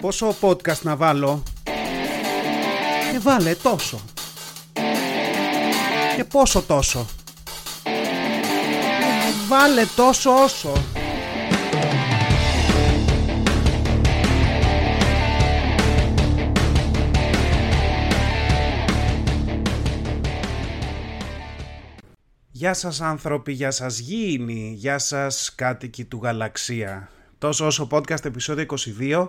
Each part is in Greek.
Πόσο podcast να βάλω; Και βάλε τόσο. Και πόσο τόσο. Βάλε τόσο όσο. Γεια σας άνθρωποι, γεια σας γήινοι, γεια σας κάτοικοι του γαλαξία. Τόσο όσο podcast επεισόδιο 22,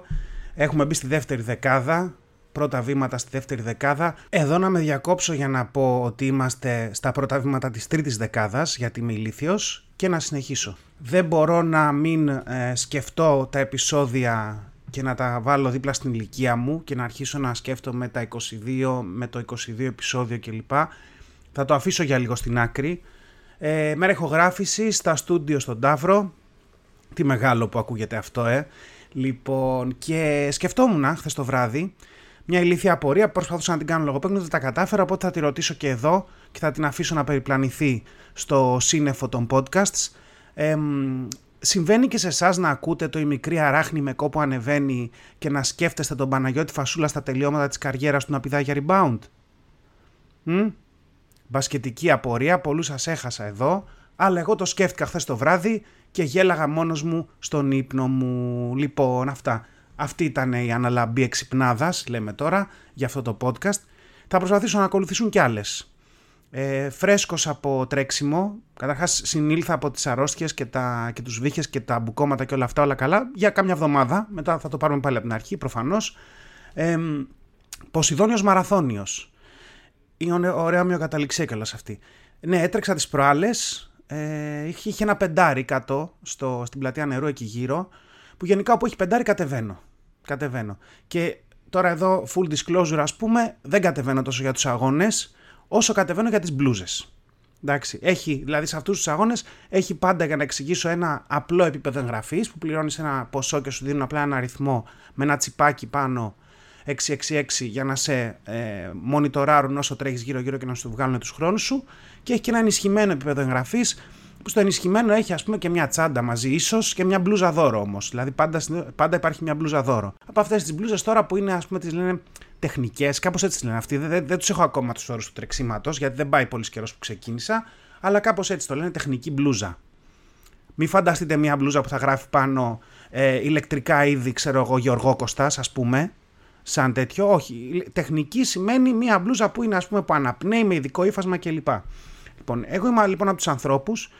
έχουμε μπει στη δεύτερη δεκάδα, πρώτα βήματα στη δεύτερη δεκάδα. Εδώ να με διακόψω για να πω ότι είμαστε στα πρώτα βήματα της τρίτης δεκάδας, γιατί είμαι ηλίθιος, και να συνεχίσω. Δεν μπορώ να μην ε, σκεφτώ τα επεισόδια και να τα βάλω δίπλα στην ηλικία μου και να αρχίσω να σκέφτομαι τα 22 με το 22 επεισόδιο κλπ. Θα το αφήσω για λίγο στην άκρη. Ε, μέρα ηχογράφησης στα στούντιο στον Ταύρο. Τι μεγάλο που ακούγεται αυτό, ε. Λοιπόν, και σκεφτόμουν χθες το βράδυ μια ηλίθια απορία που προσπαθούσα να την κάνω λογοπαίγνιο, δεν τα κατάφερα, οπότε θα τη ρωτήσω και εδώ και θα την αφήσω να περιπλανηθεί στο σύννεφο των podcasts. Ε, συμβαίνει και σε εσάς να ακούτε το η μικρή αράχνη με κόπο ανεβαίνει και να σκέφτεστε τον Παναγιώτη Φασούλα στα τελειώματα της καριέρας του να πηδάει για rebound; Μ; μπασκετική απορία, πολλούς σας έχασα εδώ, αλλά εγώ το σκέφτηκα χθες το βράδυ και γέλαγα μόνος μου στον ύπνο μου. Λοιπόν, αυτά. Αυτή ήταν η αναλαμπή εξυπνάδας, λέμε τώρα, για αυτό το podcast. Θα προσπαθήσω να ακολουθήσουν κι άλλες. Ε, φρέσκος από τρέξιμο, καταρχάς συνήλθα από τις αρρώστιες και, τα, και τους βύχες και τα μπουκώματα και όλα αυτά όλα καλά για κάμια εβδομάδα, μετά θα το πάρουμε πάλι από την αρχή προφανώς. Ε, Ποσειδόνιος Μαραθώνιος, είναι ωραία μειοκαταληξία κιόλας αυτή. Ναι, έτρεξα τις προάλλες. Ε, είχε, είχε ένα πεντάρι κάτω στο, στην πλατεία νερού εκεί γύρω. Που γενικά όπου έχει πεντάρι κατεβαίνω. Κατεβαίνω. Και τώρα εδώ, full disclosure, ας πούμε, δεν κατεβαίνω τόσο για τους αγώνες, όσο κατεβαίνω για τις μπλούζες. Εντάξει, έχει, δηλαδή σε αυτούς τους αγώνες έχει πάντα για να εξηγήσω ένα απλό επίπεδο εγγραφής που πληρώνεις ένα ποσό και σου δίνουν απλά ένα αριθμό με ένα τσιπάκι πάνω 666 για να σε ε, μονιτοράρουν όσο τρέχεις γύρω-γύρω και να σου βγάλουν τους χρόνους σου. Και έχει και ένα ενισχυμένο επίπεδο εγγραφής που στο ενισχυμένο έχει ας πούμε και μια τσάντα μαζί, ίσως και μια μπλούζα δώρο όμως. Δηλαδή πάντα, πάντα υπάρχει μια μπλούζα δώρο. Από αυτές τις μπλούζες τώρα που είναι, ας πούμε, τις λένε τεχνικές, κάπως έτσι λένε αυτοί. Δεν, δεν, δεν τους έχω ακόμα τους όρους του τρεξίματος, γιατί δεν πάει πολύς καιρός που ξεκίνησα. Αλλά κάπως έτσι το λένε τεχνική μπλούζα. Μην φανταστείτε μια μπλούζα που θα γράφει πάνω ε, ηλεκτρικά είδη, ξέρω εγώ, Γεωργό Κωστάς, ας πούμε, σαν τέτοιο. Όχι. Τεχνική σημαίνει μία μπλούζα που είναι ας πούμε που αναπνέει με ειδικό ύφασμα κλπ. Λοιπόν, εγώ είμαι λοιπόν από τους ανθρώπους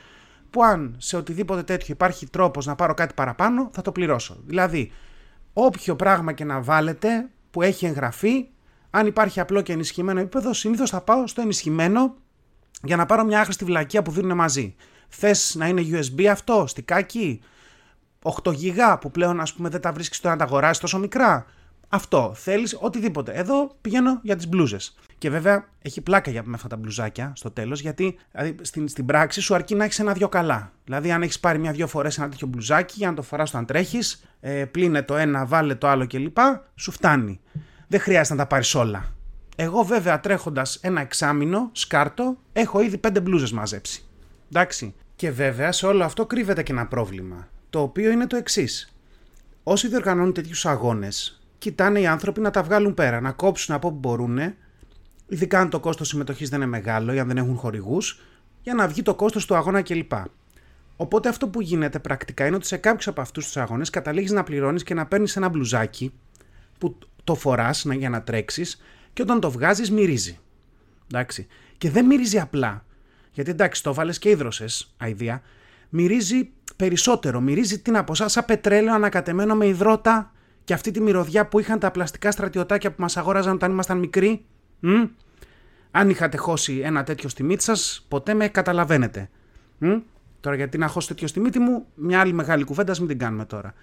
που αν σε οτιδήποτε τέτοιο υπάρχει τρόπος να πάρω κάτι παραπάνω, θα το πληρώσω. Δηλαδή, όποιο πράγμα και να βάλετε που έχει εγγραφεί, αν υπάρχει απλό και ενισχυμένο επίπεδο, συνήθως θα πάω στο ενισχυμένο για να πάρω μια άχρηστη βλακεία που δίνουν μαζί. Θες να είναι USB αυτό, στικάκι, 8 γιγά που πλέον ας πούμε δεν τα βρίσκεις τώρα να τα αγοράσεις τόσο μικρά. Αυτό. Θέλεις οτιδήποτε. Εδώ πηγαίνω για τις μπλούζες. Και βέβαια έχει πλάκα για με αυτά τα μπλουζάκια στο τέλος, γιατί δηλαδή, στην, στην πράξη σου αρκεί να έχεις ένα-δυο καλά. Δηλαδή, αν έχεις πάρει μια-δυο φορές ένα τέτοιο μπλουζάκι για να το φοράς όταν τρέχεις, ε, πλύνε το ένα, βάλε το άλλο κλπ. Σου φτάνει. Δεν χρειάζεται να τα πάρεις όλα. Εγώ βέβαια τρέχοντας ένα εξάμεινο, σκάρτο, έχω ήδη πέντε μπλούζες μαζέψει. Εντάξει. Και βέβαια σε όλο αυτό κρύβεται και ένα πρόβλημα. Το οποίο είναι το εξής. Όσοι διοργανώνουν τέτοιους αγώνες, κοιτάνε οι άνθρωποι να τα βγάλουν πέρα, να κόψουν από όπου μπορούν, ειδικά αν το κόστος συμμετοχής δεν είναι μεγάλο ή αν δεν έχουν χορηγούς, για να βγει το κόστος του αγώνα κλπ. Οπότε αυτό που γίνεται πρακτικά είναι ότι σε κάποιους από αυτούς τους αγώνες καταλήγεις να πληρώνεις και να παίρνεις ένα μπλουζάκι που το φοράς για να τρέξεις και όταν το βγάζεις μυρίζει. Εντάξει. Και δεν μυρίζει απλά. Γιατί εντάξει, το βάλες και ίδρωσες, αηδία. Μυρίζει περισσότερο. Μυρίζει τι να πω, σαν πετρέλαιο ανακατεμένο με υδρότα και αυτή τη μυρωδιά που είχαν τα πλαστικά στρατιωτάκια που μας αγόραζαν όταν ήμασταν μικροί. Μ; Αν είχατε χώσει ένα τέτοιο στη μύτη σας, ποτέ με καταλαβαίνετε. Μ; Τώρα γιατί να χώσω τέτοιο στη μύτη μου, μια άλλη μεγάλη κουβέντα, μην την κάνουμε τώρα.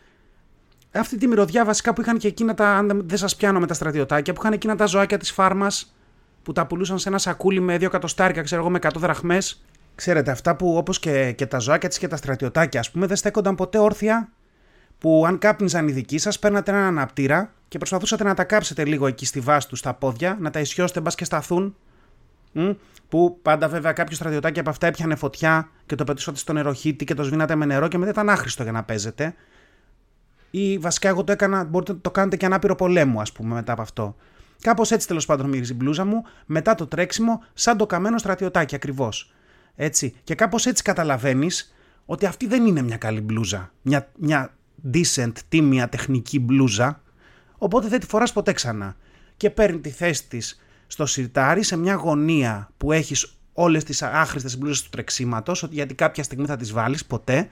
Αυτή τη μυρωδιά βασικά που είχαν και εκείνα τα, αν δεν σας πιάνω με τα στρατιωτάκια, που είχαν εκείνα τα ζωάκια της φάρμας που τα πουλούσαν σε ένα σακούλι με δύο εκατοστάρικα, ξέρω εγώ, με 100 δραχμές. Ξέρετε, αυτά που όπως και, και τα ζωάκια της και τα στρατιωτάκια, ας πούμε, δεν στέκονταν ποτέ όρθια που αν κάπνιζαν οι δικοί σας, παίρνατε έναν αναπτήρα και προσπαθούσατε να τα κάψετε λίγο εκεί στη βάση τους στα πόδια, να τα ισιώσετε μπας και σταθούν. Μ, που πάντα βέβαια κάποιος στρατιωτάκι από αυτά έπιανε φωτιά και το πετούσατε στο νεροχύτη και το σβήνατε με νερό και μετά ήταν άχρηστο για να παίζετε. ή βασικά εγώ το έκανα, μπορείτε να το κάνετε και ανάπηρο πολέμου, ας πούμε, μετά από αυτό. Κάπως έτσι τέλος πάντων μύριζε η μπλούζα μου, μετά το τρέξιμο, σαν το καμένο στρατιωτάκι ακριβώς. Έτσι. Και κάπως έτσι καταλαβαίνεις ότι αυτή δεν είναι μια καλή μπλούζα. Μια, μια decent, τίμια τεχνική μπλούζα. Οπότε δεν τη φοράς ποτέ ξανά. Και παίρνει τη θέση της στο σιρτάρι σε μια γωνία που έχεις όλες τις άχρηστες μπλούζες του τρεξίματος, γιατί κάποια στιγμή θα τις βάλεις, ποτέ.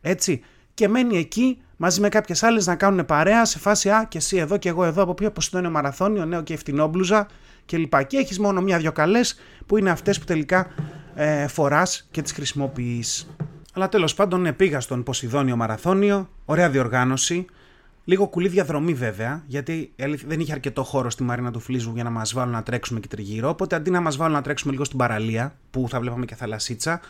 Έτσι. Και μένει εκεί μαζί με κάποιες άλλες να κάνουν παρέα σε φάση Α και εσύ εδώ και εγώ εδώ. Από ποιο είναι ο μαραθώνιο, νέο και ευθυνόμπλουζα κλπ. Και έχεις μόνο μία-δυο καλές που είναι αυτές που τελικά ε, φοράς και τις χρησιμοποιείς. Αλλά τέλος πάντων ναι, πήγα στον Ποσειδόνιο Μαραθώνιο, ωραία διοργάνωση. Λίγο κουλή διαδρομή βέβαια, γιατί δεν είχε αρκετό χώρο στη Μαρίνα του Φλίσβου για να μας βάλουν να τρέξουμε και τριγύρω. Οπότε αντί να μας βάλουν να τρέξουμε λίγο στην παραλία, που θα βλέπαμε και θαλασσίτσα,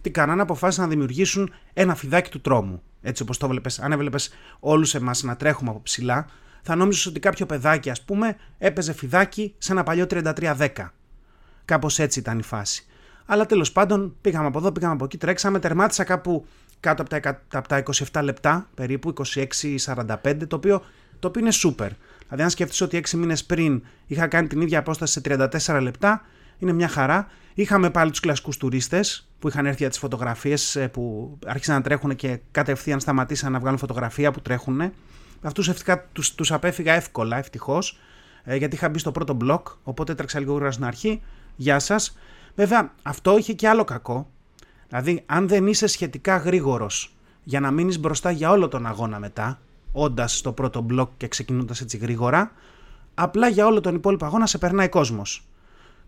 τι κάνανε, αποφάσισαν να δημιουργήσουν ένα φιδάκι του τρόμου. Έτσι όπως το βλέπει, αν έβλεπες όλους εμάς να τρέχουμε από ψηλά, θα νόμιζες ότι κάποιο παιδάκι, ας πούμε, έπαιζε φιδάκι σε ένα παλιό 3310. Κάπως έτσι ήταν η φάση. Αλλά τέλος πάντων πήγαμε από εδώ, πήγαμε από εκεί, τρέξαμε, τερμάτισα κάπου κάτω από τα, από τα 27 λεπτά, περίπου 26-45, το οποίο, το οποίο είναι super. Δηλαδή, αν σκεφτείς ότι 6 μήνες πριν είχα κάνει την ίδια απόσταση σε 34 λεπτά, είναι μια χαρά. Είχαμε πάλι τους κλασικούς τουρίστες που είχαν έρθει για τις φωτογραφίες ε, που άρχισαν να τρέχουν και κατευθείαν σταματήσαν να βγάλουν φωτογραφία που τρέχουν. Αυτούς τους τους απέφυγα εύκολα, ευτυχώς, ε, γιατί είχα μπει στο πρώτο μπλοκ, οπότε έτρεξα λίγο γρήγορα στην αρχή. Γεια σας. Βέβαια, αυτό είχε και άλλο κακό. Δηλαδή, αν δεν είσαι σχετικά γρήγορος για να μείνεις μπροστά για όλο τον αγώνα μετά, όντας στο πρώτο μπλοκ και ξεκινώντας έτσι γρήγορα, απλά για όλο τον υπόλοιπο αγώνα σε περνάει κόσμος.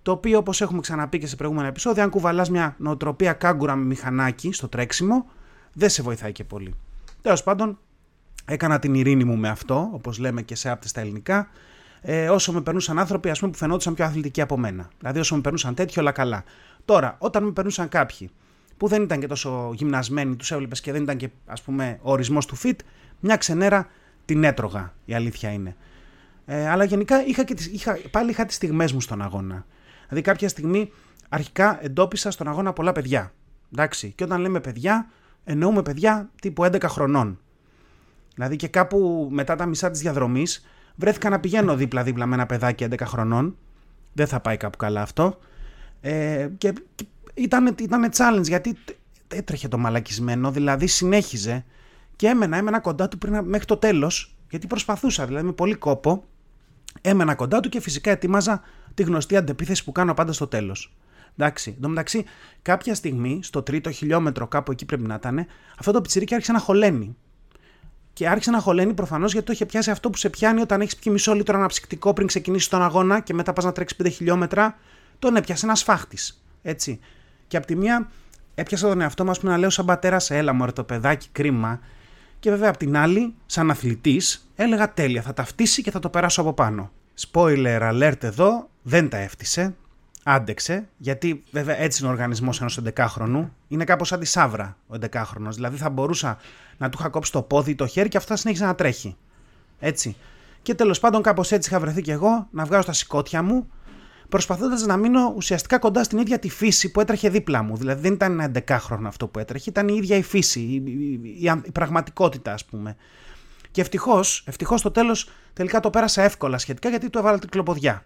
Το οποίο, όπως έχουμε ξαναπεί και σε προηγούμενα επεισόδια, αν κουβαλάς μια νοοτροπία κάγκουρα με μηχανάκι στο τρέξιμο, δεν σε βοηθάει και πολύ. Τέλος πάντων, έκανα την ειρήνη μου με αυτό, όπως λέμε και σε άπτες στα ελληνικά, ε, όσο με περνούσαν άνθρωποι ας πούμε, που φαινόντουσαν πιο αθλητικοί από μένα. Δηλαδή, όσο με περνούσαν τέτοιο, όλα καλά. Τώρα, όταν με περνούσαν κάποιοι που δεν ήταν και τόσο γυμνασμένοι, τους έβλεπες και δεν ήταν και ας πούμε, ο ορισμός του fit, μια ξενέρα την έτρωγα, η αλήθεια είναι. Ε, αλλά γενικά είχα και τις, είχα, πάλι είχα τις στιγμές μου στον αγώνα. Δηλαδή, κάποια στιγμή αρχικά εντόπισα στον αγώνα πολλά παιδιά. Εντάξει, και όταν λέμε παιδιά, εννοούμε παιδιά τύπου 11 χρονών. Δηλαδή και κάπου μετά τα μισά της διαδρομής βρέθηκα να πηγαίνω δίπλα-δίπλα με ένα παιδάκι 11 χρονών. Δεν θα πάει κάπου καλά αυτό. Ε, και, ήταν, ήταν challenge γιατί έτρεχε το μαλακισμένο, δηλαδή συνέχιζε και έμενα, έμενα κοντά του πριν, μέχρι το τέλος, γιατί προσπαθούσα, δηλαδή με πολύ κόπο, έμενα κοντά του και φυσικά ετοίμαζα τη γνωστή αντεπίθεση που κάνω πάντα στο τέλος. Εντάξει, εν τω μεταξύ, κάποια στιγμή, στο τρίτο χιλιόμετρο, κάπου εκεί πρέπει να ήταν, αυτό το πιτσιρίκι άρχισε να χωλαίνει και άρχισε να χωλαίνει προφανώς γιατί το είχε πιάσει αυτό που σε πιάνει όταν έχεις πιει μισό λίτρο αναψυκτικό πριν ξεκινήσεις τον αγώνα και μετά πας να τρέξεις 5 χιλιόμετρα. Τον έπιασε ένας φάχτης. Έτσι. Και από τη μία έπιασα τον εαυτό μα που να λέω σαν πατέρας, έλα μου το παιδάκι, κρίμα. Και βέβαια από την άλλη, σαν αθλητής, έλεγα τέλεια, θα ταυτίσει και θα το περάσω από πάνω. Spoiler alert εδώ, δεν τα έφτιασε άντεξε, γιατί βέβαια έτσι είναι ο οργανισμός ενός 11χρονου. Είναι κάπως σαν τη σαύρα ο 11χρονο. Δηλαδή θα μπορούσα να του είχα κόψει το πόδι ή το χέρι και αυτό θα συνέχιζε να τρέχει. Έτσι. Και τέλος πάντων, κάπως έτσι είχα βρεθεί κι εγώ να βγάζω τα σηκώτια μου, προσπαθώντας να μείνω ουσιαστικά κοντά στην ίδια τη φύση που έτρεχε δίπλα μου. Δηλαδή δεν ήταν ένα 11χρονο αυτό που έτρεχε, ήταν η ίδια η φύση, η, η, η, πραγματικότητα, ας πούμε. Και ευτυχώς, ευτυχώς στο τέλος τελικά το πέρασα εύκολα σχετικά γιατί του έβαλα τρικλοποδιά.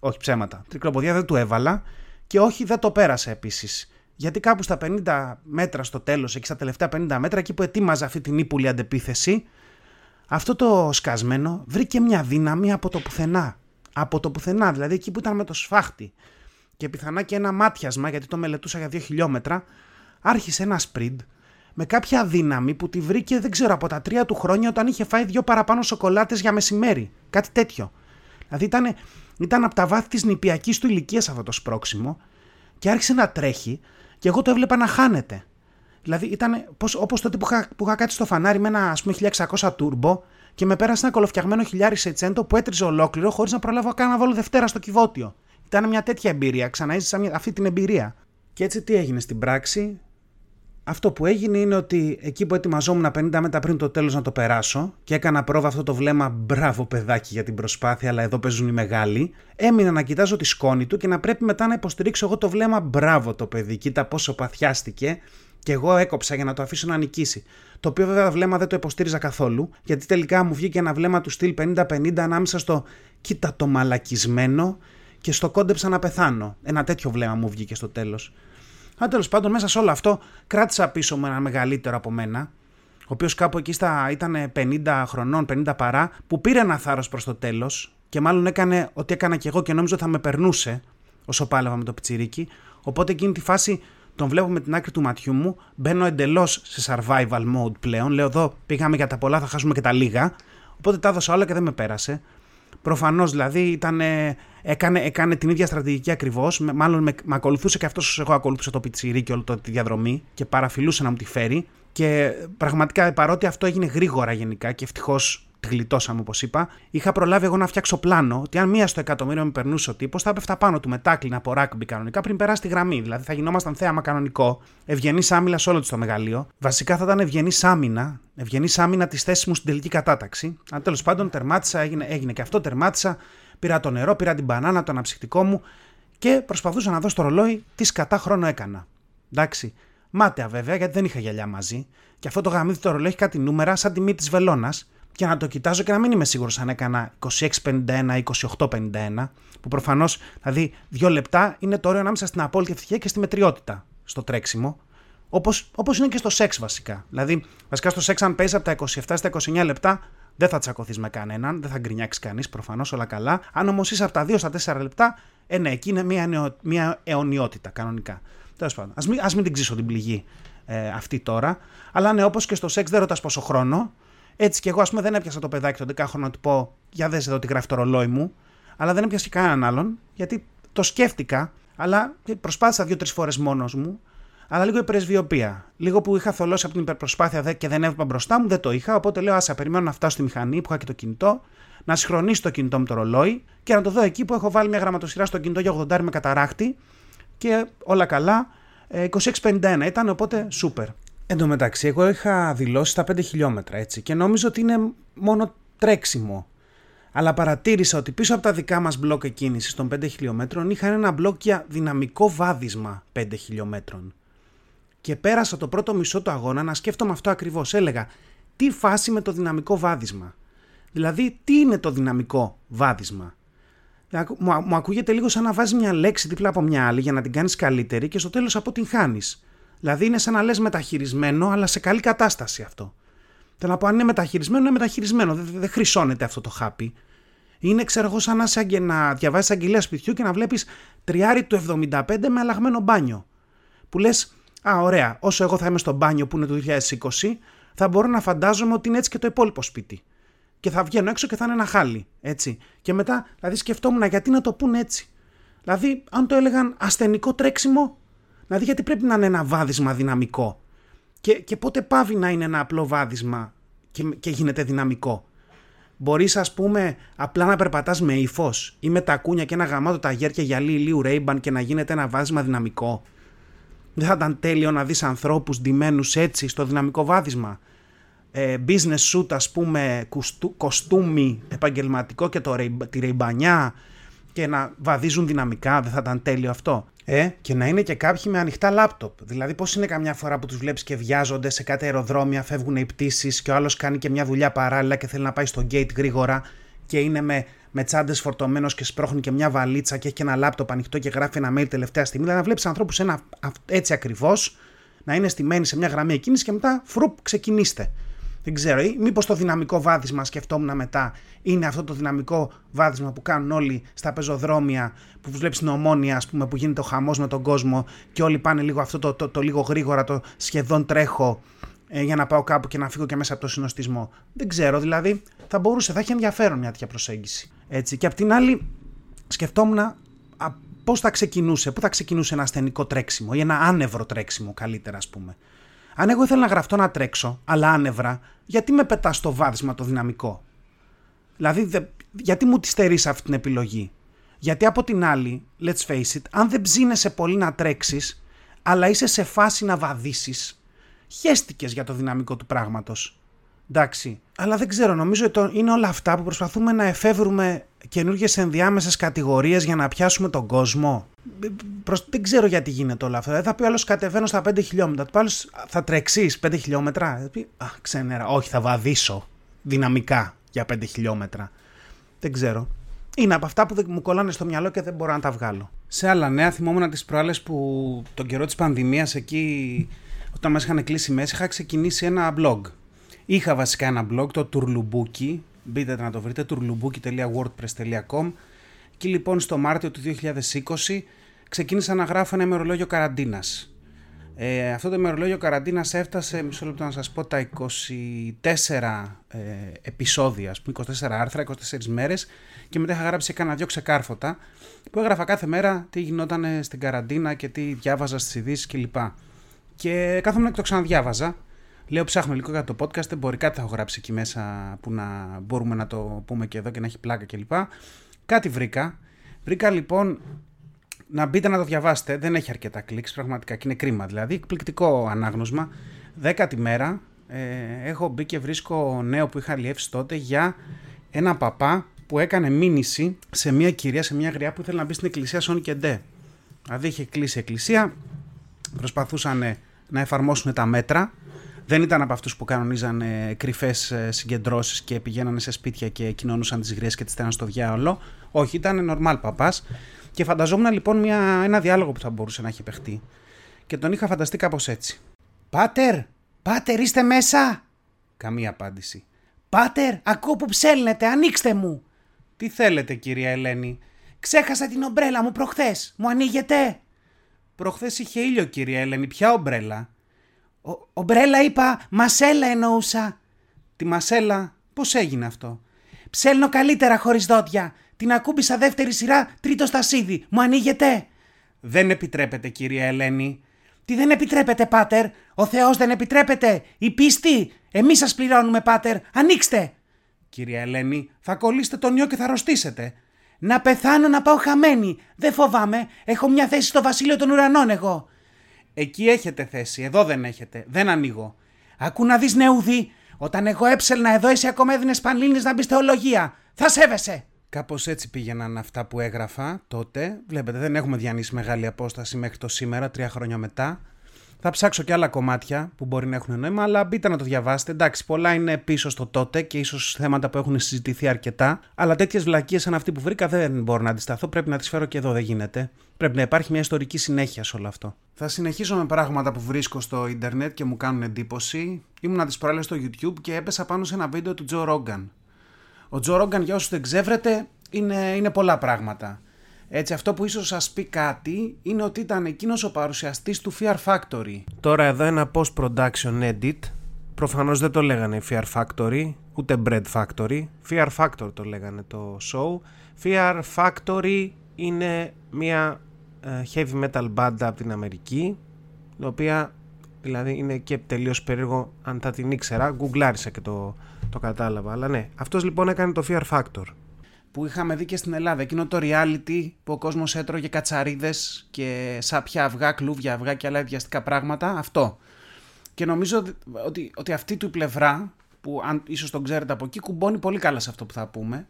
Όχι ψέματα. Τρικλοποδιά δεν του έβαλα και όχι δεν το πέρασε επίσης. Γιατί κάπου στα 50 μέτρα στο τέλος, εκεί στα τελευταία 50 μέτρα, εκεί που ετοίμαζα αυτή την ύπουλη αντεπίθεση, αυτό το σκασμένο βρήκε μια δύναμη από το πουθενά. Από το πουθενά, δηλαδή εκεί που ήταν με το σφάχτη. Και πιθανά και ένα μάτιασμα, γιατί το μελετούσα για 2 χιλιόμετρα, άρχισε ένα σπριντ με κάποια δύναμη που τη βρήκε, δεν ξέρω, από τα τρία του χρόνια όταν είχε φάει δύο παραπάνω σοκολάτες για μεσημέρι. Κάτι τέτοιο. Δηλαδή ήταν ήταν από τα βάθη της νηπιακής του ηλικίας αυτό το σπρόξιμο και άρχισε να τρέχει και εγώ το έβλεπα να χάνεται. Δηλαδή ήταν όπως τότε που είχα, που είχα κάτσει στο φανάρι με ένα ας πούμε 1600 τούρμπο και με πέρασε ένα κολοφτιαγμένο χιλιάρι σε τσέντο που έτριζε ολόκληρο χωρίς να προλάβω καν να βάλω Δευτέρα στο κυβότιο. Ήταν μια τέτοια εμπειρία, ξαναέζησα αυτή την εμπειρία. Και έτσι τι έγινε στην πράξη, αυτό που έγινε είναι ότι εκεί που ετοιμαζόμουν 50 μέτρα πριν το τέλος να το περάσω και έκανα πρόβα αυτό το βλέμμα μπράβο παιδάκι για την προσπάθεια αλλά εδώ παίζουν οι μεγάλοι έμεινα να κοιτάζω τη σκόνη του και να πρέπει μετά να υποστηρίξω εγώ το βλέμμα μπράβο το παιδί κοίτα πόσο παθιάστηκε Και εγώ έκοψα για να το αφήσω να νικήσει. Το οποίο βέβαια βλέμμα δεν το υποστήριζα καθόλου, γιατί τελικά μου βγήκε ένα βλέμμα του στυλ 50-50 ανάμεσα στο κοίτα το μαλακισμένο και στο κόντεψα να πεθάνω. Ένα τέτοιο βλέμμα μου βγήκε στο τέλος. Αν τέλος πάντων, μέσα σε όλο αυτό κράτησα πίσω με ένα μεγαλύτερο από μένα, ο οποίος κάπου εκεί στα, ήταν 50 χρονών, 50 παρά, που πήρε ένα θάρρος προς το τέλος και μάλλον έκανε ό,τι έκανα και εγώ και νόμιζα θα με περνούσε όσο πάλευα με το πιτσιρίκι. Οπότε εκείνη τη φάση τον βλέπω με την άκρη του ματιού μου, μπαίνω εντελώς σε survival mode πλέον. Λέω εδώ πήγαμε για τα πολλά, θα χάσουμε και τα λίγα. Οπότε τα έδωσα όλα και δεν με πέρασε. Προφανώς δηλαδή ήταν, έκανε, έκανε την ίδια στρατηγική ακριβώς. Μάλλον με, με ακολουθούσε και αυτός όσο εγώ ακολούθησα το πιτσιρίκι όλη τη διαδρομή και παραφιλούσε να μου τη φέρει. Και πραγματικά παρότι αυτό έγινε γρήγορα γενικά και ευτυχώς τη γλιτώσαμε όπως είπα, είχα προλάβει εγώ να φτιάξω πλάνο ότι αν μία στο εκατομμύριο με περνούσε ο τύπος, θα έπεφτα πάνω του με τάκλιν από ράκμπι κανονικά πριν περάσει τη γραμμή. Δηλαδή θα γινόμασταν θέαμα κανονικό, ευγενής άμυνα σε όλο το μεγαλείο. Βασικά θα ήταν ευγενής άμυνα, ευγενής άμυνα της θέσης μου στην τελική κατάταξη. Αν τέλος πάντων τερμάτισα, έγινε, έγινε και αυτό, τερμάτισα, πήρα το νερό, πήρα την μπανάνα, το αναψυκτικό μου και προσπαθούσα να δω στο ρολόι τι κατά χρόνο έκανα. Εντάξει. Μάταια βέβαια, γιατί δεν είχα γυαλιά μαζί. Και αυτό το γαμίδι το ρολόι έχει κάτι νούμερα σαν τη μύτη της βελόνας και να το κοιτάζω και να μην είμαι σίγουρος αν έκανα 26-51 ή 28-51, που προφανώς, δηλαδή, δύο λεπτά είναι το όριο ανάμεσα στην απόλυτη ευτυχία και στη μετριότητα στο τρέξιμο. Όπως όπως είναι και στο σεξ βασικά. Δηλαδή, βασικά στο σεξ, αν παίζει από τα 27 στα 29 λεπτά, δεν θα τσακωθείς με κανέναν, δεν θα γκρινιάξεις κανείς, προφανώς όλα καλά. Αν όμως είσαι από τα 2 στα 4 λεπτά, ε, ναι, εκεί είναι μια, μια αιωνιότητα κανονικά. Τέλος πάντων, ας μην, μην την ξύσω την πληγή ε, αυτή τώρα. Αλλά ναι, όπως και στο σεξ δεν ρωτάς πόσο χρόνο. Έτσι κι εγώ, ας πούμε, δεν έπιασα το παιδάκι τον 10χρονο να του πω: Για δες εδώ τι γράφει το ρολόι μου. Αλλά δεν έπιασε κανέναν άλλον, γιατί το σκέφτηκα, αλλά προσπάθησα δύο-τρεις φορές μόνος μου. Αλλά λίγο υπερεσβιοπία. Λίγο που είχα θολώσει από την υπερπροσπάθεια και δεν έβλεπα μπροστά μου, δεν το είχα. Οπότε λέω: Άσα, περιμένω να φτάσω στη μηχανή που είχα και το κινητό, να συγχρονίσει το κινητό με το ρολόι και να το δω εκεί που έχω βάλει μια γραμματοσυρά στο κινητό για 80 με καταράκτη και όλα καλά. 2651 ε, ήταν, οπότε σούπερ. Εν τω μεταξύ, εγώ είχα δηλώσει τα 5 χιλιόμετρα έτσι και νόμιζα ότι είναι μόνο τρέξιμο. Αλλά παρατήρησα ότι πίσω από τα δικά μας μπλοκ εκκίνησης των 5 χιλιόμετρων είχαν ένα μπλοκ για δυναμικό βάδισμα 5 χιλιόμετρων. Και πέρασα το πρώτο μισό του αγώνα να σκέφτομαι αυτό ακριβώς. Έλεγα, τι φάση με το δυναμικό βάδισμα; Δηλαδή, τι είναι το δυναμικό βάδισμα; Μου ακούγεται λίγο σαν να βάζει μια λέξη δίπλα από μια άλλη για να την κάνεις καλύτερη και στο τέλος αποτυγχάνεις. Δηλαδή είναι σαν να λες μεταχειρισμένο, αλλά σε καλή κατάσταση αυτό. Θέλω να πω, αν είναι μεταχειρισμένο, είναι μεταχειρισμένο. Δεν, δεν χρυσώνεται αυτό το χάπι. Είναι, ξέρω εγώ, σαν να, να διαβάζει αγγελία σπιτιού και να βλέπεις τριάρι του 75 με αλλαγμένο μπάνιο. Που λες, Α, ωραία, όσο εγώ θα είμαι στο μπάνιο που είναι το 2020, θα μπορώ να φαντάζομαι ότι είναι έτσι και το υπόλοιπο σπίτι. Και θα βγαίνω έξω και θα είναι ένα χάλι. Έτσι. Και μετά, δηλαδή, σκεφτόμουν γιατί να το πούνε έτσι. Δηλαδή, αν το έλεγαν ασθενικό τρέξιμο, Δηλαδή γιατί πρέπει να είναι ένα βάδισμα δυναμικό; Και, και πότε πάβει να είναι ένα απλό βάδισμα και, και γίνεται δυναμικό; Μπορείς ας πούμε απλά να περπατάς με ύφος ή με τα κούνια και ένα γαμάτο ταγέρ και γυαλί ηλίου Ρέιμπαν και να γίνεται ένα βάδισμα δυναμικό; Δεν θα ήταν τέλειο να δεις ανθρώπους ντυμένους έτσι στο δυναμικό βάδισμα; Ε, business suit ας πούμε, κοστούμι επαγγελματικό και το, τη ρεϊμπανιά και να βαδίζουν δυναμικά, δεν θα ήταν τέλειο αυτό. Ε, και να είναι και κάποιοι με ανοιχτά λάπτοπ. Δηλαδή, πώς είναι καμιά φορά που τους βλέπεις και βιάζονται σε κάτι αεροδρόμια, φεύγουν οι πτήσεις και ο άλλος κάνει και μια δουλειά παράλληλα και θέλει να πάει στο gate γρήγορα και είναι με, με τσάντες φορτωμένος και σπρώχνει και μια βαλίτσα και έχει και ένα λάπτοπ ανοιχτό και γράφει ένα mail τελευταία στιγμή. Δηλαδή, να βλέπεις ανθρώπους έτσι ακριβώς να είναι στημένοι σε μια γραμμή εκείνης και μετά φρουπ ξεκινήστε. Δεν ξέρω, ή μήπως το δυναμικό βάδισμα σκεφτόμουν μετά είναι αυτό το δυναμικό βάδισμα που κάνουν όλοι στα πεζοδρόμια που βλέπεις την ομόνια ας πούμε που γίνεται ο χαμός με τον κόσμο και όλοι πάνε λίγο αυτό το, το, το, λίγο γρήγορα το σχεδόν τρέχω ε, για να πάω κάπου και να φύγω και μέσα από το συνοστισμό. Δεν ξέρω, δηλαδή θα μπορούσε, θα έχει ενδιαφέρον μια τέτοια προσέγγιση. Έτσι. Και απ' την άλλη σκεφτόμουν πώς θα ξεκινούσε, πού θα ξεκινούσε ένα ασθενικό τρέξιμο ή ένα άνευρο τρέξιμο καλύτερα ας πούμε. Αν εγώ ήθελα να γραφτώ να τρέξω, αλλά άνευρα, γιατί με πετάς στο βάδισμα το δυναμικό; Δηλαδή, γιατί μου τη στερείς αυτή την επιλογή; Γιατί από την άλλη, let's face it, αν δεν ψήνεσαι πολύ να τρέξεις, αλλά είσαι σε φάση να βαδίσεις, χέστηκε για το δυναμικό του πράγματος. Εντάξει. Αλλά δεν ξέρω, νομίζω ότι είναι όλα αυτά που προσπαθούμε να εφεύρουμε καινούργιες ενδιάμεσες κατηγορίες για να πιάσουμε τον κόσμο. Προς, δεν ξέρω γιατί γίνεται όλο αυτό. θα πει άλλος κατεβαίνω στα 5 χιλιόμετρα. Του άλλος θα τρεξείς 5 χιλιόμετρα. Θα πει, Α, ξενέρα. Όχι, θα βαδίσω δυναμικά για 5 χιλιόμετρα. Δεν ξέρω. Είναι από αυτά που μου κολλάνε στο μυαλό και δεν μπορώ να τα βγάλω. Σε άλλα νέα, θυμόμουν τις προάλλες που τον καιρό της πανδημίας εκεί, όταν μας είχαν κλείσει μέσα, είχα ξεκινήσει ένα blog. Είχα βασικά ένα blog, το Turlubuki. Μπείτε να το βρείτε, turlubuki.wordpress.com. Και λοιπόν στο Μάρτιο του 2020 ξεκίνησα να γράφω ένα ημερολόγιο καραντίνας. Ε, αυτό το ημερολόγιο καραντίνας έφτασε, μισό λεπτό να σας πω, τα 24 ε, επεισόδια, ας πούμε, 24 άρθρα, 24 μέρες και μετά είχα γράψει κάνα δυο ξεκάρφωτα που έγραφα κάθε μέρα τι γινόταν στην καραντίνα και τι διάβαζα στις ειδήσεις κλπ. Και κάθομαι και το ξαναδιάβαζα. Λέω ψάχνω λίγο για το podcast, μπορεί κάτι θα έχω γράψει εκεί μέσα που να μπορούμε να το πούμε και εδώ και να έχει πλάκα κλπ. Κάτι βρήκα. Βρήκα λοιπόν να μπείτε να το διαβάσετε. Δεν έχει αρκετά κλικς πραγματικά και είναι κρίμα. Δηλαδή, εκπληκτικό ανάγνωσμα. Δέκατη μέρα ε, έχω μπει και βρίσκω νέο που είχα αλλιεύσει τότε για ένα παπά που έκανε μήνυση σε μια κυρία, σε μια γριά που ήθελε να μπει στην εκκλησία Σόν και Ντε. Δηλαδή είχε κλείσει η εκκλησία, προσπαθούσαν να εφαρμόσουν τα μέτρα. Δεν ήταν από αυτούς που κανονίζαν κρυφές ε, συγκεντρώσεις και πηγαίνανε σε σπίτια και κοινωνούσαν τις γριές και τις στέλναν στο διάολο. Όχι, ήταν νορμάλ παπάς. Και φανταζόμουν λοιπόν μια, ένα διάλογο που θα μπορούσε να έχει παιχτεί. Και τον είχα φανταστεί κάπως έτσι. Πάτερ, πάτερ, είστε μέσα. Καμία απάντηση. Πάτερ, ακούω που ψέλνετε, ανοίξτε μου. Τι θέλετε, κυρία Ελένη; Ξέχασα την ομπρέλα μου προχθές. Μου ανοίγετε. Προχθές είχε ήλιο, κυρία Ελένη. Ποια ομπρέλα; Ο, ομπρέλα είπα, μασέλα εννοούσα. Τη μασέλα, πώς έγινε αυτό; Ψέλνω καλύτερα χωρίς δόντια. Την ακούμπησα δεύτερη σειρά, τρίτο στασίδι. Μου ανοίγετε. Δεν επιτρέπετε, κυρία Ελένη. Τι δεν επιτρέπετε, πάτερ; Ο Θεός δεν επιτρέπεται. Η πίστη. Εμείς σας πληρώνουμε, πάτερ. Ανοίξτε. Κυρία Ελένη, θα κολλήσετε τον ιό και θα αρρωστήσετε. Να πεθάνω να πάω χαμένη. Δεν φοβάμαι. Έχω μια θέση στο βασίλειο των ουρανών εγώ. Εκεί έχετε θέση. Εδώ δεν έχετε. Δεν ανοίγω. Ακού να δεις νεούδη. Όταν εγώ έψελνα εδώ, εσύ ακόμα έδινες πανλίνε να μπεις θεολογία. Θα σέβεσαι. Κάπως έτσι πήγαιναν αυτά που έγραφα τότε. Βλέπετε, δεν έχουμε διανύσει μεγάλη απόσταση μέχρι το σήμερα, τρία χρόνια μετά. Θα ψάξω και άλλα κομμάτια που μπορεί να έχουν νόημα, αλλά μπείτε να το διαβάσετε. Εντάξει, πολλά είναι πίσω στο τότε και ίσως θέματα που έχουν συζητηθεί αρκετά. Αλλά τέτοιες βλακίες σαν αυτή που βρήκα δεν μπορώ να αντισταθώ. Πρέπει να τις φέρω και εδώ, δεν γίνεται. Πρέπει να υπάρχει μια ιστορική συνέχεια σε όλο αυτό. Θα συνεχίσω με πράγματα που βρίσκω στο ίντερνετ και μου κάνουν εντύπωση. Ήμουνα τις προάλλες στο YouTube και έπεσα πάνω σε ένα βίντεο του Τζο Ρόγκαν. Ο Τζο Ρόγκαν, για όσους δεν ξέβρετε, είναι, είναι πολλά πράγματα. Έτσι, αυτό που ίσως σας πει κάτι είναι ότι ήταν εκείνος ο παρουσιαστής του Fear Factory. Τώρα εδώ ένα post-production edit. Προφανώς δεν το λέγανε Fear Factory, ούτε Bread Factory. Fear Factor το λέγανε το show. Fear Factory είναι μια ε, heavy metal band από την Αμερική, η οποία δηλαδή είναι και τελείως περίεργο αν θα την ήξερα. Γκουγκλάρισα και το, το κατάλαβα. Αλλά ναι, αυτός λοιπόν έκανε το Fear Factor που είχαμε δει και στην Ελλάδα. Εκείνο το reality που ο κόσμος έτρωγε κατσαρίδες και σάπια αυγά, κλούβια αυγά και άλλα ιδιαστικά πράγματα. Αυτό. Και νομίζω ότι, ότι αυτή του η πλευρά, που αν ίσως τον ξέρετε από εκεί, κουμπώνει πολύ καλά σε αυτό που θα πούμε.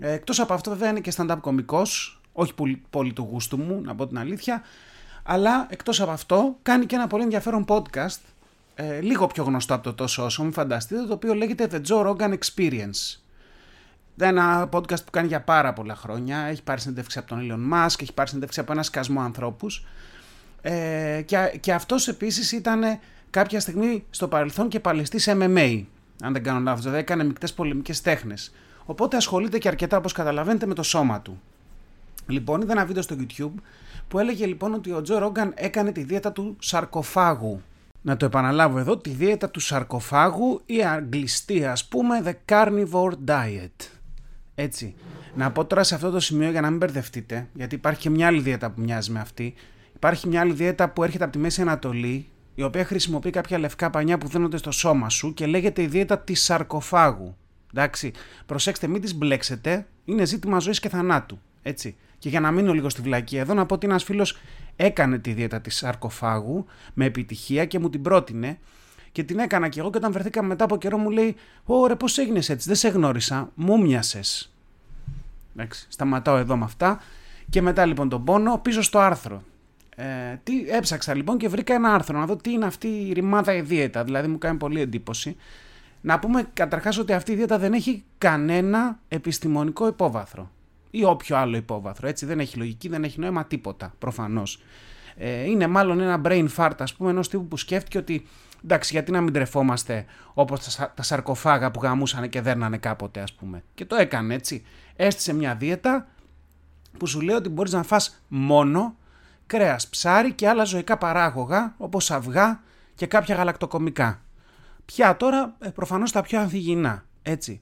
Ε, Εκτός από αυτό, βέβαια είναι και stand-up κωμικός. Όχι πολύ, πολύ του γούστου μου, να πω την αλήθεια. Αλλά εκτός από αυτό, κάνει και ένα πολύ ενδιαφέρον podcast. Ε, λίγο πιο γνωστό από το τόσο όσο, μην φανταστείτε, το οποίο λέγεται The Joe Rogan Experience. Ένα podcast που κάνει για πάρα πολλά χρόνια. Έχει πάρει συνέντευξη από τον Elon Musk, έχει πάρει συνέντευξη από ένα σκασμό ανθρώπους. Ε, και, και αυτός επίσης ήταν κάποια στιγμή στο παρελθόν και παλαιστής MMA. Αν δεν κάνω λάθος, δηλαδή έκανε μεικτές πολεμικές τέχνες. Οπότε ασχολείται και αρκετά, όπως καταλαβαίνετε, με το σώμα του. Λοιπόν, είδα ένα βίντεο στο YouTube που έλεγε λοιπόν ότι ο Τζο Ρόγκαν έκανε τη δίαιτα του σαρκοφάγου. Να το επαναλάβω εδώ, τη δίαιτα του σαρκοφάγου ή αγγλιστή ας πούμε the carnivore diet. Έτσι. Να πω τώρα σε αυτό το σημείο για να μην μπερδευτείτε, γιατί υπάρχει και μια άλλη δίαιτα που μοιάζει με αυτή. Υπάρχει μια άλλη δίαιτα που έρχεται από τη Μέση Ανατολή, η οποία χρησιμοποιεί κάποια λευκά πανιά που δίνονται στο σώμα σου και λέγεται η δίαιτα της σαρκοφάγου. Εντάξει. Προσέξτε, μην τι μπλέξετε. Είναι ζήτημα ζωής και θανάτου. Έτσι. Και για να μείνω λίγο στη βλακία εδώ, να πω ότι ένας φίλος έκανε τη δίαιτα της σαρκοφάγου με επιτυχία και μου την πρότεινε. Και την έκανα και εγώ και όταν βρεθήκαμε μετά από καιρό μου λέει Ωρε πώς έγινες έτσι, δεν σε γνώρισα, μου μοιάσες. Εντάξει, σταματάω εδώ με αυτά. Και μετά λοιπόν τον πόνο πίσω στο άρθρο. Ε, τι, έψαξα λοιπόν και βρήκα ένα άρθρο να δω τι είναι αυτή η ρημάδα η δίαιτα. Δηλαδή μου κάνει πολύ εντύπωση. Να πούμε καταρχάς ότι αυτή η δίαιτα δεν έχει κανένα επιστημονικό υπόβαθρο ή όποιο άλλο υπόβαθρο. Έτσι δεν έχει λογική, δεν έχει νόημα τίποτα προφανώς. Ε, είναι μάλλον ένα brain fart ας πούμε ενός τύπου που σκέφτηκε ότι εντάξει γιατί να μην τρεφόμαστε όπως τα, σαρκοφάγα που γαμούσαν και δέρνανε κάποτε ας πούμε. Και το έκανε έτσι. Έστησε μια δίαιτα που σου λέει ότι μπορείς να φας μόνο κρέας, ψάρι και άλλα ζωικά παράγωγα όπως αυγά και κάποια γαλακτοκομικά. Πια τώρα ε, προφανώς τα πιο ανθυγινά, έτσι.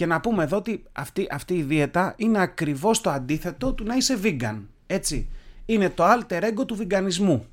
Και να πούμε εδώ ότι αυτή, αυτή η δίαιτα είναι ακριβώς το αντίθετο του να είσαι vegan, έτσι. Είναι το alter ego του βιγκανισμού.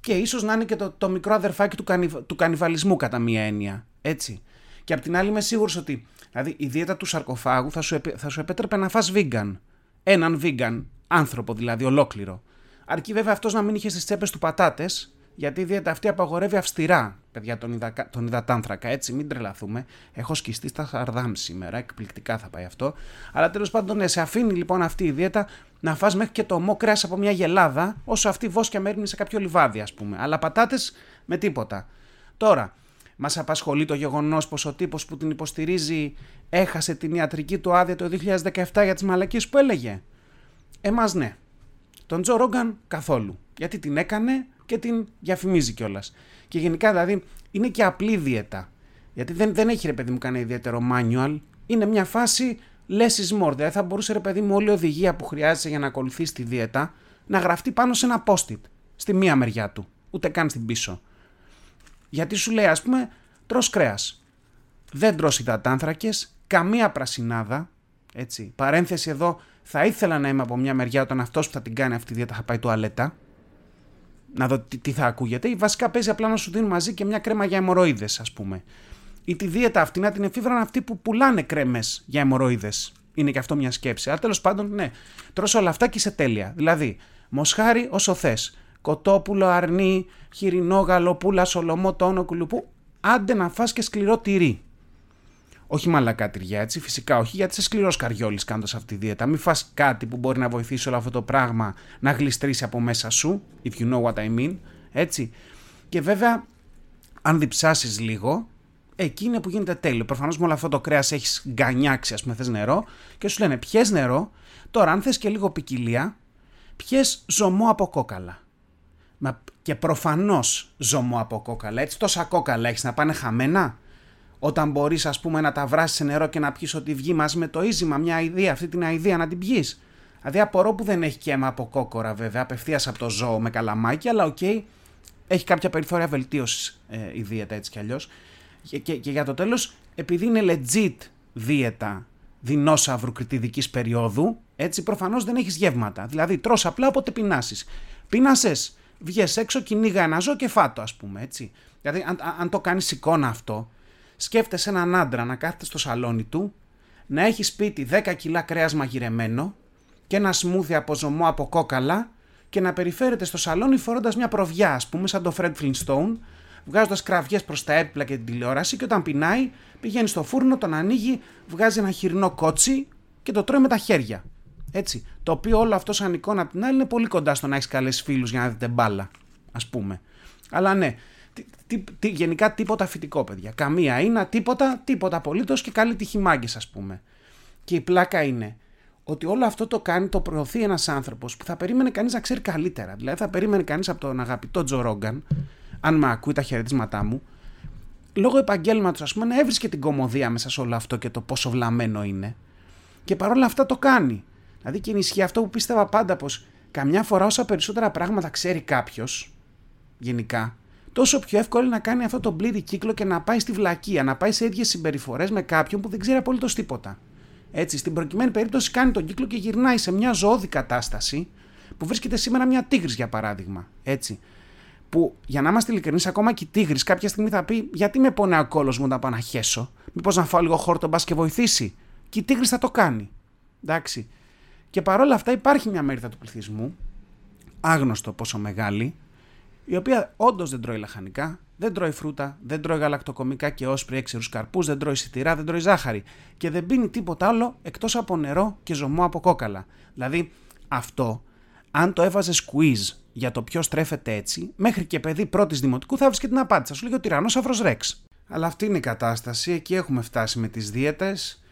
Και ίσως να είναι και το, το μικρό αδερφάκι του, του κανιβαλισμού κατά μία έννοια, έτσι. Και απ' την άλλη είμαι σίγουρος ότι δηλαδή, η δίαιτα του σαρκοφάγου θα σου, θα σου επέτρεπε να φας vegan. Έναν vegan άνθρωπο δηλαδή ολόκληρο. Αρκεί βέβαια αυτός να μην είχε στις τσέπες του πατάτες, γιατί η δίαιτα αυτή απαγορεύει αυστηρά, παιδιά, τον, υδα, τον υδατάνθρακα, έτσι, μην τρελαθούμε. Έχω σκιστεί στα σαρδάμ σήμερα, εκπληκτικά θα πάει αυτό. Αλλά τέλος πάντων, ναι, σε αφήνει λοιπόν αυτή η δίαιτα να φας μέχρι και το ομό κρέας από μια γελάδα, όσο αυτή βόσκια μέρνει σε κάποιο λιβάδι, ας πούμε. Αλλά πατάτες με τίποτα. Τώρα, μας απασχολεί το γεγονός πως ο τύπος που την υποστηρίζει έχασε την ιατρική του άδεια το 2017 για τις μαλακίες που έλεγε. Εμάς ναι. Τον Τζο Ρόγκαν καθόλου. Γιατί την έκανε και την διαφημίζει κιόλας. Και γενικά δηλαδή είναι και απλή δίαιτα. Γιατί δεν, δεν έχει ρε παιδί μου κανένα ιδιαίτερο manual. Είναι μια φάση less is more. Δηλαδή θα μπορούσε ρε παιδί μου όλη η οδηγία που χρειάζεσαι για να ακολουθείς τη δίαιτα να γραφτεί πάνω σε ένα post-it. Στη μία μεριά του. Ούτε καν στην πίσω. Γιατί σου λέει, ας πούμε, τρώ κρέας. Δεν τρώ υδατάνθρακες, καμία πρασινάδα. Έτσι. Παρένθεση εδώ, θα ήθελα να είμαι από μια μεριά όταν αυτός που θα την κάνει αυτή τη δίαιτα θα πάει τουαλέτα. Να δω τι, θα ακούγεται. Ή βασικά παίζει απλά να σου δίνουν μαζί και μια κρέμα για αιμορροίδε, ας πούμε. Ή τη δίαιτα αυτή να την εφήβραν αυτοί που πουλάνε κρέμες για αιμορροίδε. Είναι και αυτό μια σκέψη. Αλλά τέλος πάντων, ναι, τρως όλα αυτά και είσαι τέλεια. Δηλαδή, μοσχάρι όσο θες. Κοτόπουλο, αρνί, χοιρινό, γαλοπούλα, σολομό, τόνο, κουλουπού. Άντε να φας και σκληρό τυρί. Όχι μαλακά τυριά, έτσι. Φυσικά όχι, γιατί είσαι σκληρός καριόλης κάνοντας αυτή τη δίαιτα. Μην φας κάτι που μπορεί να βοηθήσει όλο αυτό το πράγμα να γλιστρήσει από μέσα σου, if you know what I mean. Έτσι. Και βέβαια, αν διψάσεις λίγο, εκεί είναι που γίνεται τέλειο. Προφανώς με όλο αυτό το κρέας έχεις γκανιάξει, ας πούμε, θες νερό και σου λένε πιέ νερό. Τώρα, αν θες και λίγο ποικιλία, πιέ ζωμό από κόκαλα. Και προφανώς ζωμό από κόκαλα. Έτσι, τόσα κόκαλα έχεις να πάνε χαμένα; Όταν μπορείς ας πούμε να τα βράσεις σε νερό και να πιεις ότι βγει μαζί με το ίζημα μια ιδέα, αυτή την ιδέα να την πιείς. Δηλαδή απορώ που δεν έχει και αίμα από κόκορα βέβαια, απευθείας από το ζώο με καλαμάκι, αλλά οκ, okay, έχει κάποια περιθώρια βελτίωσης ε, η δίαιτα έτσι κι αλλιώς. Και, και, και για το τέλος, επειδή είναι legit δίαιτα δεινόσαυρου κριτιδικής περίοδου, έτσι προφανώς δεν έχεις γεύματα. Δηλαδή τρως απλά όποτε πεινάσεις. Πεινάσες, βγες έξω, κυνήγα ένα ζώο και φάτο ας πούμε έτσι. Δηλαδή αν, αν το κάνεις εικόνα αυτό, σκέφτεσαι έναν άντρα να κάθεται στο σαλόνι του, να έχει σπίτι 10 κιλά κρέας μαγειρεμένο και ένα σμούδι από ζωμό από κόκαλα και να περιφέρεται στο σαλόνι φορώντας μια προβιά, ας πούμε, σαν το Fred Flintstone, βγάζοντας κραυγές προς τα έπιπλα και την τηλεόραση και όταν πεινάει πηγαίνει στο φούρνο, τον ανοίγει, βγάζει ένα χοιρινό κότσι και το τρώει με τα χέρια. Έτσι. Το οποίο όλο αυτό σαν εικόνα απ' την άλλη είναι πολύ κοντά στο να έχεις καλές φίλους για να δείτε μπάλα, ας πούμε. Αλλά ναι, τι, τι, γενικά τίποτα φυτικό, παιδιά. Καμία είναι, τίποτα, τίποτα απολύτως και καλή τύχη μάγκες, ας πούμε. Και η πλάκα είναι ότι όλο αυτό το κάνει, το προωθεί ένας άνθρωπος που θα περίμενε κανείς να ξέρει καλύτερα. Δηλαδή, θα περίμενε κανείς από τον αγαπητό Τζο Ρόγκαν, αν με ακούει τα χαιρετίσματά μου, λόγω επαγγέλματος, ας πούμε, να έβρισκε την κομμωδία μέσα σε όλο αυτό και το πόσο βλαμμένο είναι. Και παρόλα αυτά το κάνει. Δηλαδή, και ενισχύει αυτό που πίστευα πάντα πως καμιά φορά όσα περισσότερα πράγματα ξέρει κάποιος, γενικά, τόσο πιο εύκολο είναι να κάνει αυτό το πλήρη κύκλο και να πάει στη βλακεία, να πάει σε ίδιες συμπεριφορές με κάποιον που δεν ξέρει απολύτως τίποτα. Έτσι, στην προκειμένη περίπτωση κάνει τον κύκλο και γυρνάει σε μια ζωώδη κατάσταση που βρίσκεται σήμερα μια τίγρης για παράδειγμα. Έτσι. Που για να είμαστε ειλικρινείς, ακόμα και η τίγρης κάποια στιγμή θα πει: Γιατί με πονάει ο κόλος μου όταν πάω να χέσω, Μήπως να φάω λίγο χόρτο μπας και βοηθήσει; Και η τίγρης θα το κάνει. Εντάξει. Και παρόλα αυτά υπάρχει μια μερίδα του πληθυσμού, άγνωστο πόσο μεγάλη, η οποία όντως δεν τρώει λαχανικά, δεν τρώει φρούτα, δεν τρώει γαλακτοκομικά και όσπρι έξερου καρπούς, δεν τρώει σιτηρά, δεν τρώει ζάχαρη και δεν πίνει τίποτα άλλο εκτός από νερό και ζωμό από κόκαλα. Δηλαδή, αυτό, αν το έβαζε quiz για το ποιος τρέφεται έτσι, μέχρι και παιδί πρώτης δημοτικού θα βρίσκει την απάντηση. Θα σου λέγει ο τυρανόσαυρο Ρεξ. Αλλά αυτή είναι η κατάσταση. Εκεί έχουμε φτάσει με τις δίαιτες.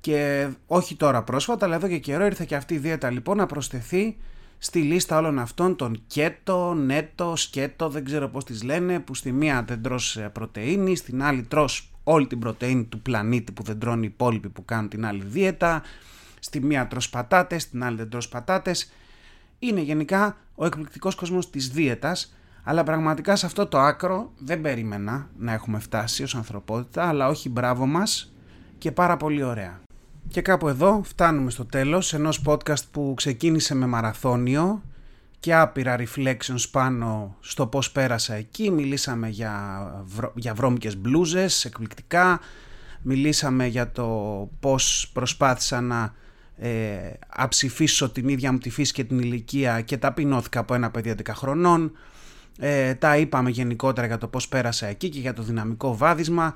Και όχι τώρα πρόσφατα, αλλά εδώ και καιρό ήρθε και αυτή η δίαιτα λοιπόν να προσθεθεί στη λίστα όλων αυτών των κέτο, νέτο, σκέτο, δεν ξέρω πώς τις λένε, που στη μία δεν τρως ε, πρωτεΐνη, στην άλλη τρως όλη την πρωτεΐνη του πλανήτη που δεν τρώνε οι υπόλοιποι που κάνουν την άλλη δίαιτα, στη μία τρως πατάτες, στην άλλη δεν τρως πατάτες. Είναι γενικά ο εκπληκτικός κόσμος της δίαιτας, αλλά πραγματικά σε αυτό το άκρο δεν περίμενα να έχουμε φτάσει ως ανθρωπότητα, αλλά όχι μπράβο μας και πάρα πολύ ωραία. Και κάπου εδώ φτάνουμε στο τέλος ενός podcast που ξεκίνησε με μαραθώνιο και άπειρα reflections πάνω στο πώς πέρασα εκεί. Μιλήσαμε για, βρω... για βρώμικες μπλούζες, εκπληκτικά. Μιλήσαμε για το πώς προσπάθησα να ε, αψηφίσω την ίδια μου τη φύση και την ηλικία και ταπεινώθηκα από ένα παιδί 10 χρονών. Ε, τα είπαμε γενικότερα για το πώς πέρασα εκεί και για το δυναμικό βάδισμα.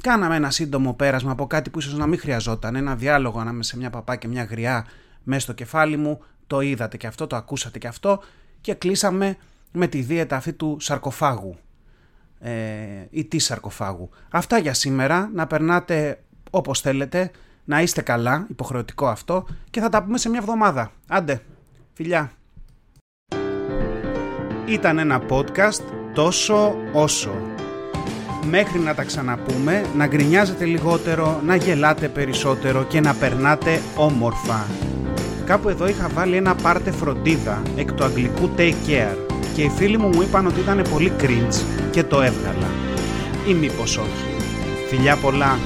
Κάναμε ένα σύντομο πέρασμα από κάτι που ίσως να μην χρειαζόταν. Ένα διάλογο ανάμεσα σε μια παπά και μια γριά μέσα στο κεφάλι μου. Το είδατε και αυτό, το ακούσατε και αυτό. Και κλείσαμε με τη δίαιτα αυτή του σαρκοφάγου. Ε, ή της σαρκοφάγου. Αυτά για σήμερα. Να περνάτε όπως θέλετε. Να είστε καλά, υποχρεωτικό αυτό. Και θα τα πούμε σε μια εβδομάδα. Άντε, φιλιά. Ήταν ένα podcast τόσο όσο μέχρι να τα ξαναπούμε, να γκρινιάζετε λιγότερο, να γελάτε περισσότερο και να περνάτε όμορφα. Κάπου εδώ είχα βάλει ένα πάρτε φροντίδα εκ του αγγλικού take care και οι φίλοι μου μου είπαν ότι ήταν πολύ cringe και το έβγαλα. Ή μήπως όχι. Φιλιά πολλά.